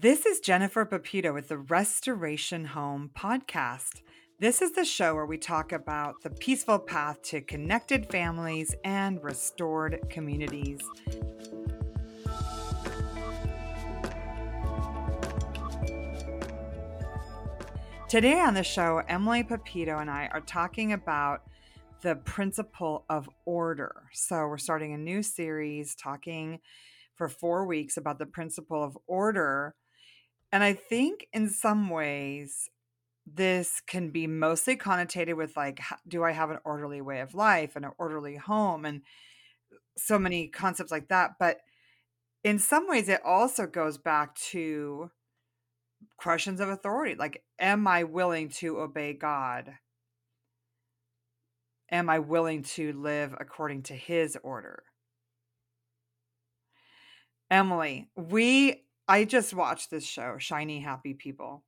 This is Jennifer Pepito with the Restoration Home podcast. This is the show where we talk about the peaceful path to connected families and restored communities. Today on the show, Emelie Pepito and I are talking about the principle of order. So, we're starting a new series talking for four weeks about the principle of order and I think in some ways, this can be mostly connotated with like, do I have an orderly way of life and an orderly home and so many concepts like that. But in some ways, it also goes back to questions of authority like, am I willing to obey God? Am I willing to live according to his order? Emelie, we I just watched this show, Shiny Happy People,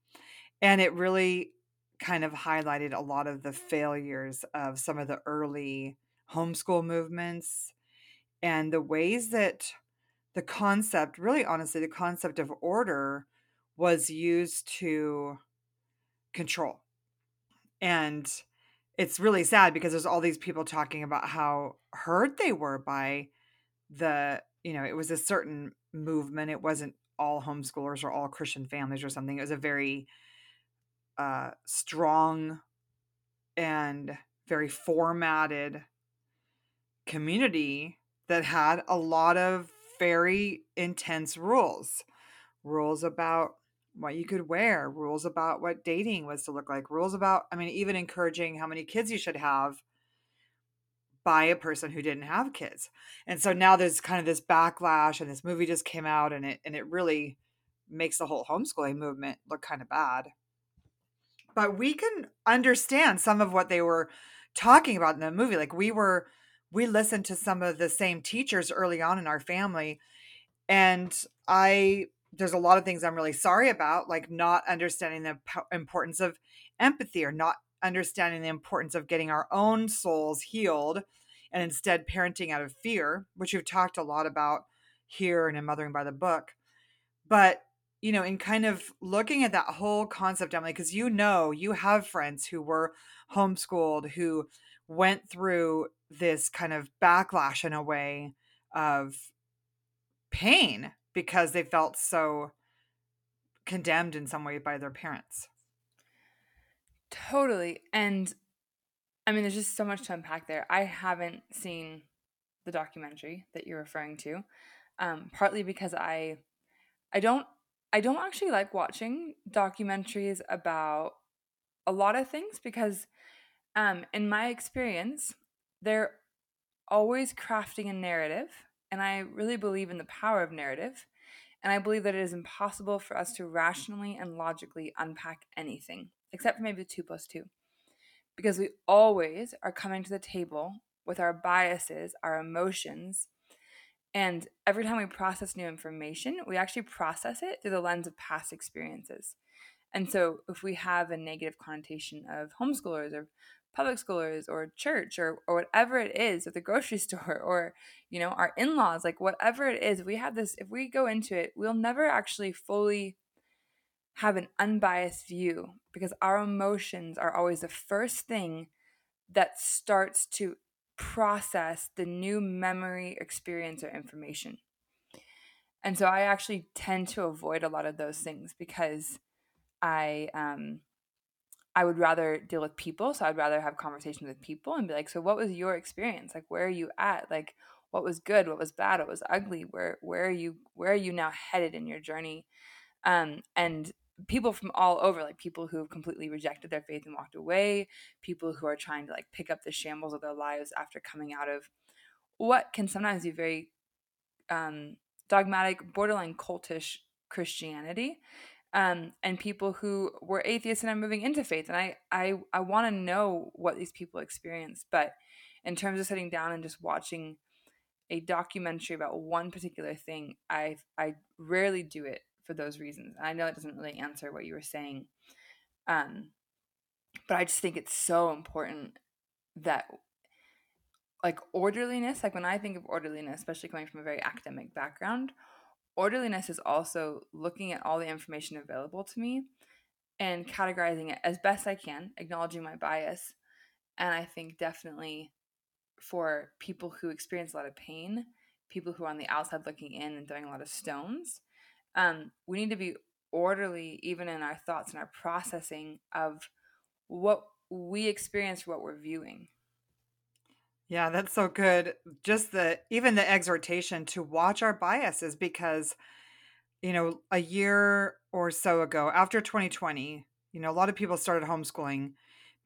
and it really kind of highlighted a lot of the failures of some of the early homeschool movements and the ways that the concept, really honestly, the concept of order was used to control. And it's really sad because there's all these people talking about how hurt they were by the, you know, it was a certain movement. It wasn't all homeschoolers or all Christian families or something. It was a very uh, strong and very formatted community that had a lot of very intense rules rules about what you could wear rules about what dating was to look like rules about i mean even encouraging how many kids you should have by a person who didn't have kids. And so now there's kind of this backlash and this movie just came out and it and it really makes the whole homeschooling movement look kind of bad. But we can understand some of what they were talking about in the movie. Like we were we listened to some of the same teachers early on in our family and I there's a lot of things I'm really sorry about like not understanding the importance of empathy or not understanding the importance of getting our own souls healed and instead parenting out of fear, which we've talked a lot about here and in Mothering by the Book. But, you know, in kind of looking at that whole concept, Emelie, because you know, you have friends who were homeschooled who went through this kind of backlash in a way of pain because they felt so condemned in some way by their parents. Totally. And I mean, there's just so much to unpack there. I haven't seen the documentary that you're referring to, um, partly because I, I don't, I don't actually like watching documentaries about a lot of things because, um, in my experience, they're always crafting a narrative, and I really believe in the power of narrative. And I believe that it is impossible for us to rationally and logically unpack anything except for maybe the two plus two. Because we always are coming to the table with our biases, our emotions, and every time we process new information, we actually process it through the lens of past experiences. And so, if we have a negative connotation of homeschoolers or public schoolers or church or, or whatever it is at the grocery store or you know our in-laws like whatever it is we have this if we go into it we'll never actually fully have an unbiased view because our emotions are always the first thing that starts to process the new memory, experience, or information. And so I actually tend to avoid a lot of those things because I um I would rather deal with people. So I'd rather have conversations with people and be like, so what was your experience? Like where are you at? Like what was good, what was bad, what was ugly? Where where are you where are you now headed in your journey? Um and people from all over like people who have completely rejected their faith and walked away people who are trying to like pick up the shambles of their lives after coming out of what can sometimes be very um, dogmatic borderline cultish christianity um, and people who were atheists and are moving into faith and i i, I want to know what these people experience but in terms of sitting down and just watching a documentary about one particular thing i i rarely do it for those reasons. I know it doesn't really answer what you were saying. Um, but I just think it's so important that like orderliness, like when I think of orderliness, especially coming from a very academic background, orderliness is also looking at all the information available to me and categorizing it as best I can, acknowledging my bias. And I think definitely for people who experience a lot of pain, people who are on the outside looking in and throwing a lot of stones, um, we need to be orderly even in our thoughts and our processing of what we experience, what we're viewing. Yeah, that's so good. Just the even the exhortation to watch our biases because, you know, a year or so ago, after 2020, you know, a lot of people started homeschooling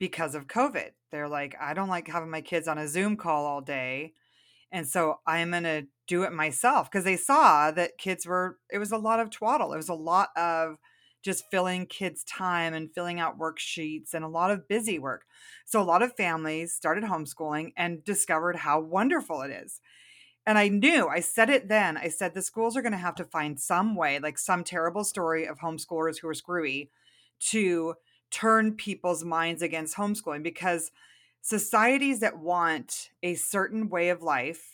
because of COVID. They're like, I don't like having my kids on a Zoom call all day. And so I'm going to do it myself because they saw that kids were, it was a lot of twaddle. It was a lot of just filling kids' time and filling out worksheets and a lot of busy work. So a lot of families started homeschooling and discovered how wonderful it is. And I knew, I said it then. I said the schools are going to have to find some way, like some terrible story of homeschoolers who are screwy, to turn people's minds against homeschooling because societies that want a certain way of life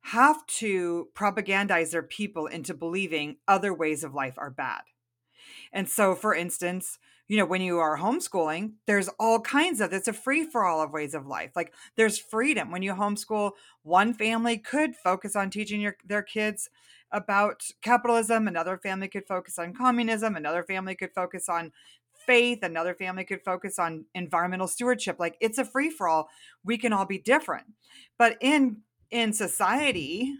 have to propagandize their people into believing other ways of life are bad. And so, for instance, you know, when you are homeschooling, there's all kinds of it's a free for all of ways of life. Like there's freedom. When you homeschool, one family could focus on teaching your their kids about capitalism, another family could focus on communism, another family could focus on faith, another family could focus on environmental stewardship. Like it's a free for all. We can all be different. But in in society,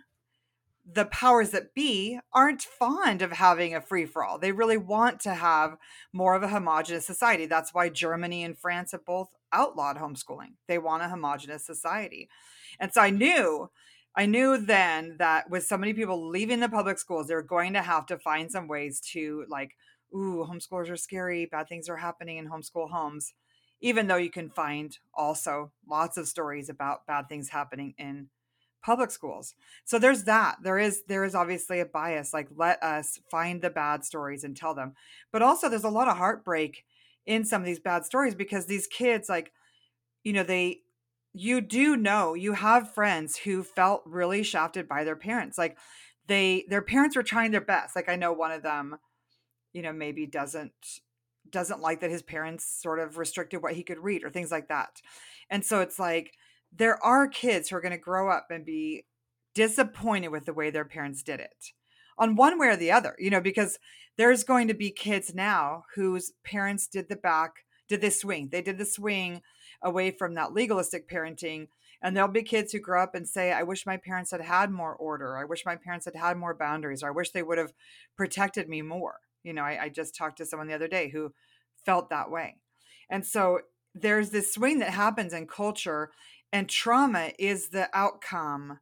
the powers that be aren't fond of having a free for all. They really want to have more of a homogenous society. That's why Germany and France have both outlawed homeschooling. They want a homogenous society. And so I knew I knew then that with so many people leaving the public schools, they're going to have to find some ways to like, ooh, homeschoolers are scary, bad things are happening in homeschool homes, even though you can find also lots of stories about bad things happening in public schools. So there's that. There is there is obviously a bias like let us find the bad stories and tell them. But also there's a lot of heartbreak in some of these bad stories because these kids like you know they you do know you have friends who felt really shafted by their parents. Like they their parents were trying their best. Like I know one of them you know maybe doesn't doesn't like that his parents sort of restricted what he could read or things like that. And so it's like there are kids who are going to grow up and be disappointed with the way their parents did it on one way or the other, you know, because there's going to be kids now whose parents did the back, did the swing. They did the swing away from that legalistic parenting. And there'll be kids who grow up and say, I wish my parents had had more order. I wish my parents had had more boundaries, or I wish they would have protected me more. You know, I, I just talked to someone the other day who felt that way. And so there's this swing that happens in culture and trauma is the outcome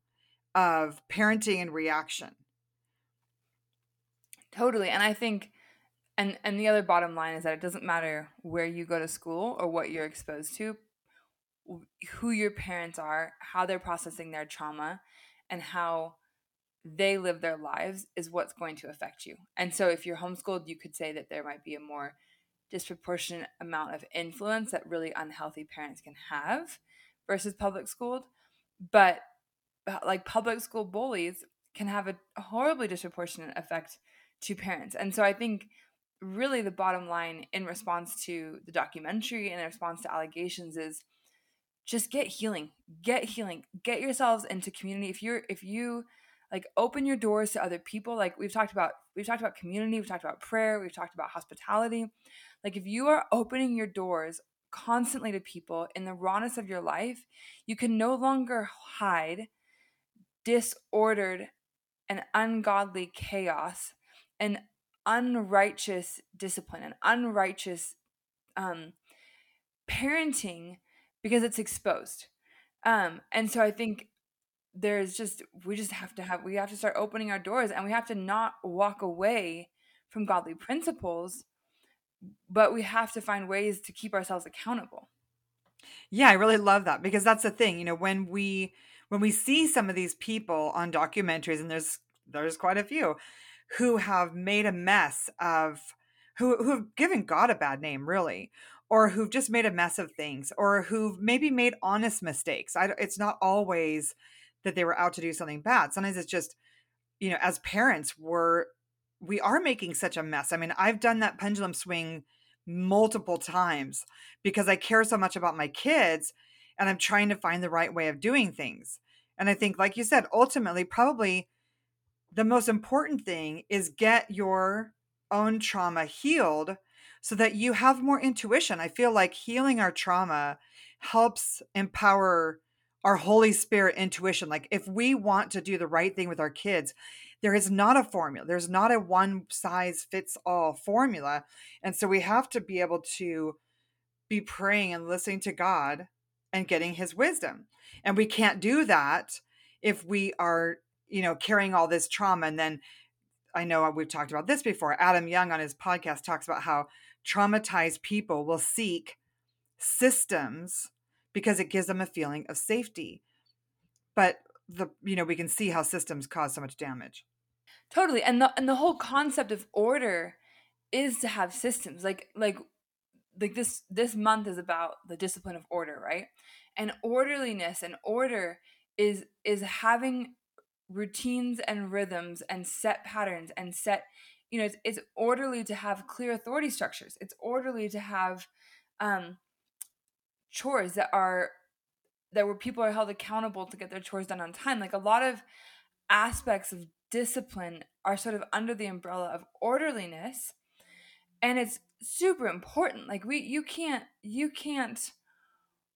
of parenting and reaction totally and i think and and the other bottom line is that it doesn't matter where you go to school or what you're exposed to who your parents are how they're processing their trauma and how they live their lives is what's going to affect you and so if you're homeschooled you could say that there might be a more disproportionate amount of influence that really unhealthy parents can have versus public schooled. But uh, like public school bullies can have a horribly disproportionate effect to parents. And so I think really the bottom line in response to the documentary and in response to allegations is just get healing. Get healing. Get yourselves into community. If you're if you like open your doors to other people, like we've talked about we've talked about community, we've talked about prayer, we've talked about hospitality. Like if you are opening your doors constantly to people in the rawness of your life, you can no longer hide disordered and ungodly chaos and unrighteous discipline and unrighteous um, parenting because it's exposed. Um, and so I think there's just we just have to have we have to start opening our doors and we have to not walk away from godly principles but we have to find ways to keep ourselves accountable. Yeah, I really love that because that's the thing, you know, when we when we see some of these people on documentaries and there's there's quite a few who have made a mess of who who've given God a bad name really or who've just made a mess of things or who've maybe made honest mistakes. I, it's not always that they were out to do something bad. Sometimes it's just you know, as parents, we're we are making such a mess. I mean, I've done that pendulum swing multiple times because I care so much about my kids and I'm trying to find the right way of doing things. And I think like you said, ultimately probably the most important thing is get your own trauma healed so that you have more intuition. I feel like healing our trauma helps empower our Holy Spirit intuition. Like if we want to do the right thing with our kids, there is not a formula. There's not a one size fits all formula. And so we have to be able to be praying and listening to God and getting his wisdom. And we can't do that if we are, you know, carrying all this trauma and then I know uh, we've talked about this before. Adam Young on his podcast talks about how traumatized people will seek systems because it gives them a feeling of safety. But the you know, we can see how systems cause so much damage. Totally. And the and the whole concept of order is to have systems. Like like like this this month is about the discipline of order, right? And orderliness and order is is having routines and rhythms and set patterns and set you know it's, it's orderly to have clear authority structures it's orderly to have um chores that are that where people are held accountable to get their chores done on time like a lot of aspects of discipline are sort of under the umbrella of orderliness and it's super important like we you can't you can't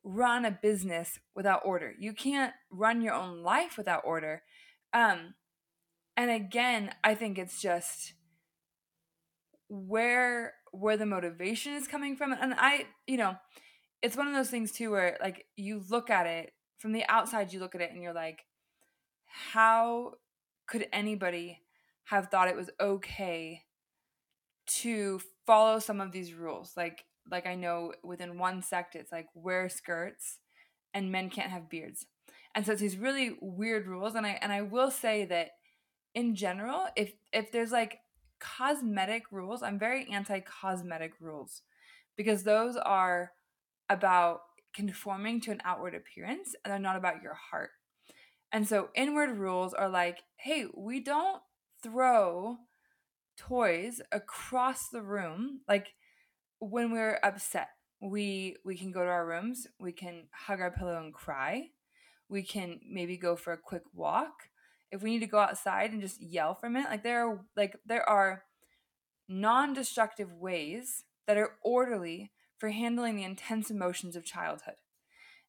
run a business without order. You can't run your own life without order. Um and again i think it's just where where the motivation is coming from and i you know it's one of those things too where like you look at it from the outside you look at it and you're like how could anybody have thought it was okay to follow some of these rules? Like like i know within one sect it's like wear skirts and men can't have beards. And so it's these really weird rules and i and i will say that in general if if there's like cosmetic rules i'm very anti cosmetic rules because those are about conforming to an outward appearance and they're not about your heart. And so inward rules are like, hey, we don't throw toys across the room like when we're upset. We we can go to our rooms, we can hug our pillow and cry. We can maybe go for a quick walk. If we need to go outside and just yell for a minute, like there are like there are non-destructive ways that are orderly for handling the intense emotions of childhood.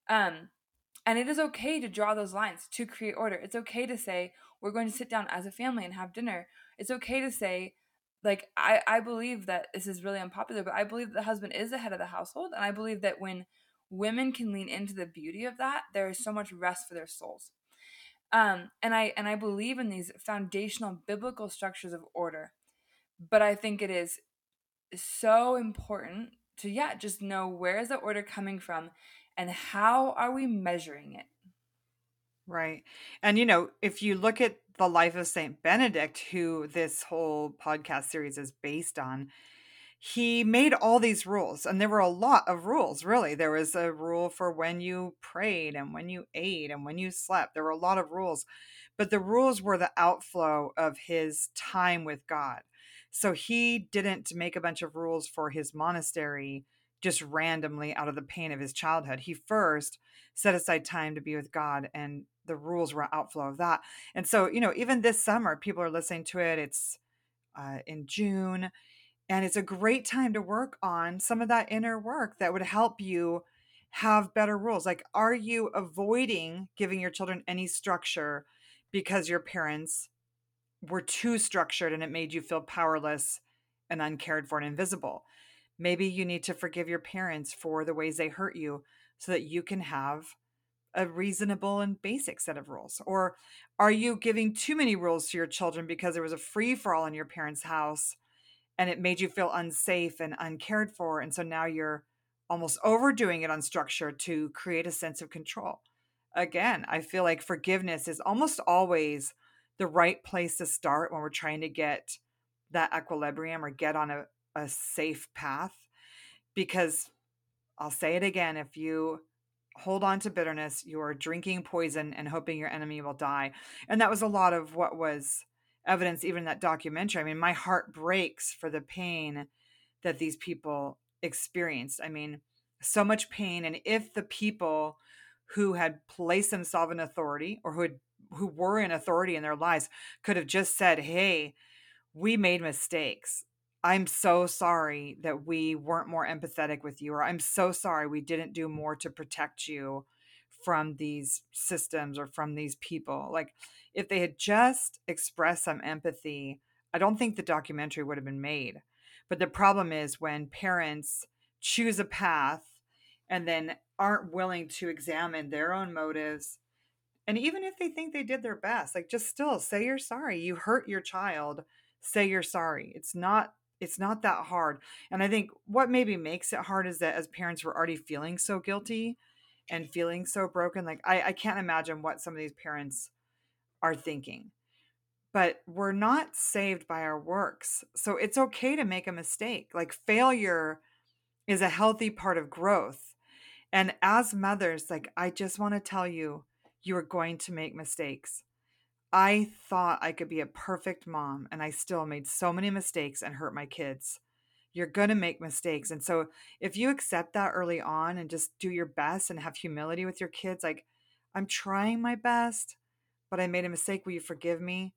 Um, and it is okay to draw those lines to create order. It's okay to say, we're going to sit down as a family and have dinner. It's okay to say, like, I, I believe that this is really unpopular, but I believe that the husband is the head of the household. And I believe that when women can lean into the beauty of that, there is so much rest for their souls. Um, and I and I believe in these foundational biblical structures of order. But I think it is so important to yeah just know where is the order coming from and how are we measuring it? Right and you know if you look at the life of saint benedict who this whole podcast series is based on he made all these rules and there were a lot of rules really. There was a rule for when you prayed and when you ate and when you slept. There were a lot of rules but the rules were the outflow of his time with god so he didn't make a bunch of rules for his monastery just randomly out of the pain of his childhood. He first set aside time to be with God and the rules were outflow of that. And so, you know, even this summer, people are listening to it. It's uh, in June, and it's a great time to work on some of that inner work that would help you have better rules. Like, are you avoiding giving your children any structure because your parents were too structured and it made you feel powerless and uncared for and invisible. Maybe you need to forgive your parents for the ways they hurt you so that you can have a reasonable and basic set of rules. Or are you giving too many rules to your children because there was a free for all in your parents' house and it made you feel unsafe and uncared for? And so now you're almost overdoing it on structure to create a sense of control. Again, I feel like forgiveness is almost always the right place to start when we're trying to get that equilibrium or get on a, a safe path. Because I'll say it again if you hold on to bitterness, you are drinking poison and hoping your enemy will die. And that was a lot of what was evidence even in that documentary. I mean, my heart breaks for the pain that these people experienced. I mean, so much pain. And if the people who had placed themselves in authority or who had, who were in authority in their lives could have just said, "Hey, we made mistakes. I'm so sorry that we weren't more empathetic with you, or I'm so sorry we didn't do more to protect you from these systems or from these people. Like, if they had just expressed some empathy, I don't think the documentary would have been made. But the problem is when parents choose a path and then aren't willing to examine their own motives. And even if they think they did their best, like just still say you're sorry. You hurt your child, say you're sorry. It's not it's not that hard. And I think what maybe makes it hard is that as parents we're already feeling so guilty and feeling so broken. Like I, I can't imagine what some of these parents are thinking. But we're not saved by our works. So it's okay to make a mistake. Like failure is a healthy part of growth. And as mothers, like I just want to tell you, you are going to make mistakes. I thought I could be a perfect mom, and I still made so many mistakes and hurt my kids. You're going to make mistakes. And so, if you accept that early on and just do your best and have humility with your kids, like, I'm trying my best, but I made a mistake. Will you forgive me?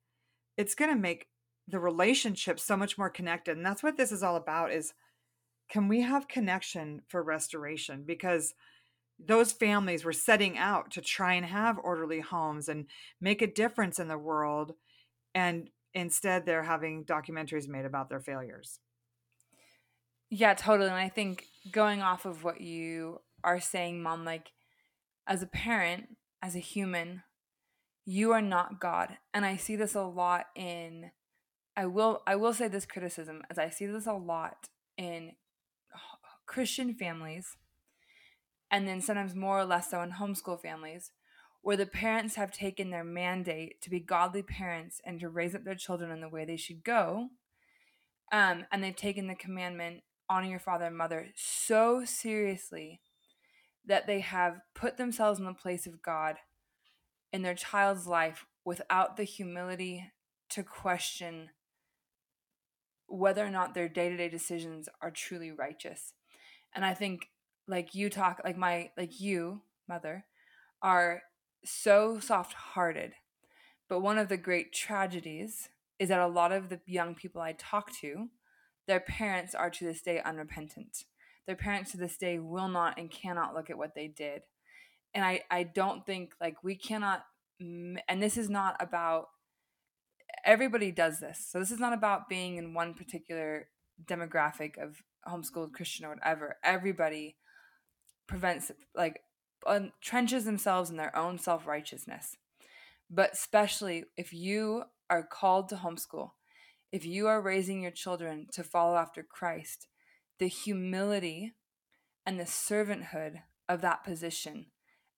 It's going to make the relationship so much more connected. And that's what this is all about is can we have connection for restoration? Because those families were setting out to try and have orderly homes and make a difference in the world and instead they're having documentaries made about their failures. Yeah totally and i think going off of what you are saying mom like as a parent as a human you are not god and i see this a lot in i will i will say this criticism as i see this a lot in christian families and then sometimes more or less so in homeschool families, where the parents have taken their mandate to be godly parents and to raise up their children in the way they should go. Um, and they've taken the commandment, honor your father and mother, so seriously that they have put themselves in the place of God in their child's life without the humility to question whether or not their day to day decisions are truly righteous. And I think like you talk like my like you mother are so soft-hearted. But one of the great tragedies is that a lot of the young people i talk to their parents are to this day unrepentant. Their parents to this day will not and cannot look at what they did. And i i don't think like we cannot and this is not about everybody does this. So this is not about being in one particular demographic of homeschooled christian or whatever. Everybody prevents like entrenches themselves in their own self-righteousness. But especially if you are called to homeschool if you are raising your children to follow after christ the humility and the servanthood of that position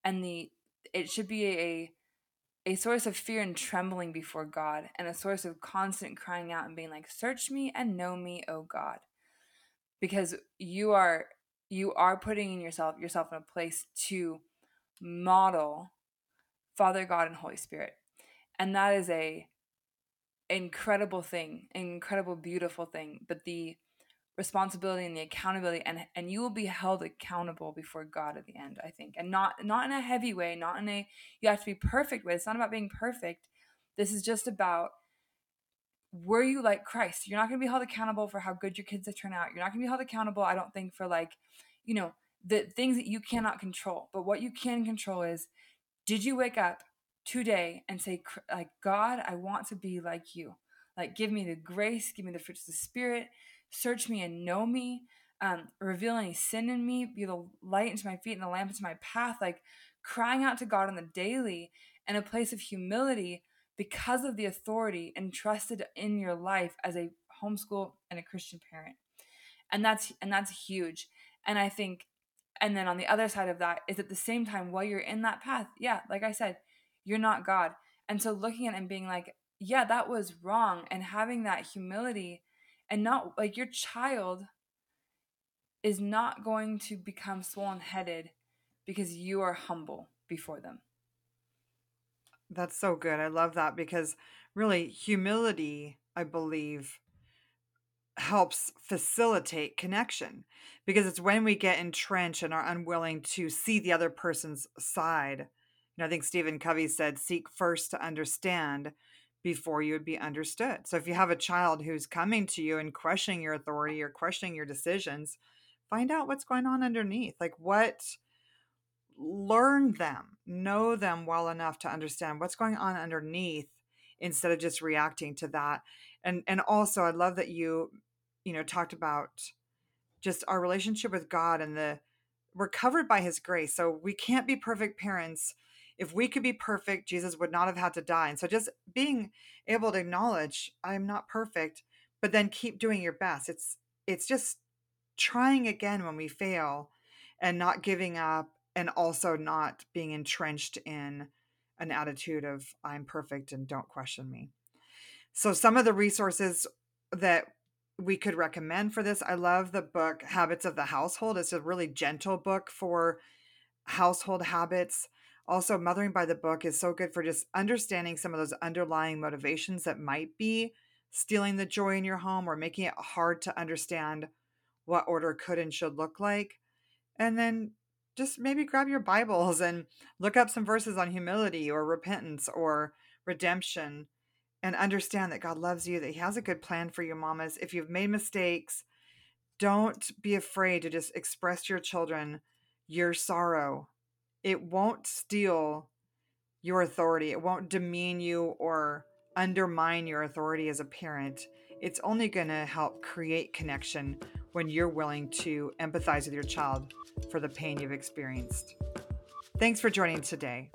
and the it should be a a source of fear and trembling before God and a source of constant crying out and being like search me and know me o God. Because you are you are putting in yourself yourself in a place to model Father God and Holy Spirit. And that is a incredible thing, incredible beautiful thing, but the responsibility and the accountability and and you will be held accountable before God at the end, I think. And not not in a heavy way, not in a you have to be perfect way. It's not about being perfect. This is just about were you like Christ? You're not going to be held accountable for how good your kids have turned out. You're not going to be held accountable, I don't think, for like, you know, the things that you cannot control. But what you can control is did you wake up today and say, like, God, I want to be like you? Like, give me the grace, give me the fruits of the Spirit, search me and know me, um, reveal any sin in me, be the light into my feet and the lamp into my path. Like, crying out to God on the daily in a place of humility because of the authority entrusted in your life as a homeschool and a Christian parent. And that's and that's huge. And I think and then on the other side of that is at the same time while you're in that path, yeah, like I said, you're not God. And so looking at it and being like, yeah, that was wrong and having that humility and not like your child is not going to become swollen headed because you are humble before them. That's so good. I love that because really humility, I believe, helps facilitate connection because it's when we get entrenched and are unwilling to see the other person's side. You know, I think Stephen Covey said, seek first to understand before you would be understood. So if you have a child who's coming to you and questioning your authority or questioning your decisions, find out what's going on underneath. Like what learn them, know them well enough to understand what's going on underneath instead of just reacting to that. And and also I love that you you know talked about just our relationship with God and the we're covered by his grace. So we can't be perfect parents. If we could be perfect, Jesus would not have had to die. And so just being able to acknowledge I'm not perfect, but then keep doing your best. It's it's just trying again when we fail and not giving up and also not being entrenched in an attitude of I'm perfect and don't question me. So some of the resources that we could recommend for this. I love the book Habits of the Household. It's a really gentle book for household habits. Also, Mothering by the Book is so good for just understanding some of those underlying motivations that might be stealing the joy in your home or making it hard to understand what order could and should look like. And then just maybe grab your Bibles and look up some verses on humility or repentance or redemption and understand that God loves you, that He has a good plan for you, mamas. If you've made mistakes, don't be afraid to just express to your children your sorrow. It won't steal your authority, it won't demean you or undermine your authority as a parent. It's only going to help create connection when you're willing to empathize with your child for the pain you've experienced. Thanks for joining today.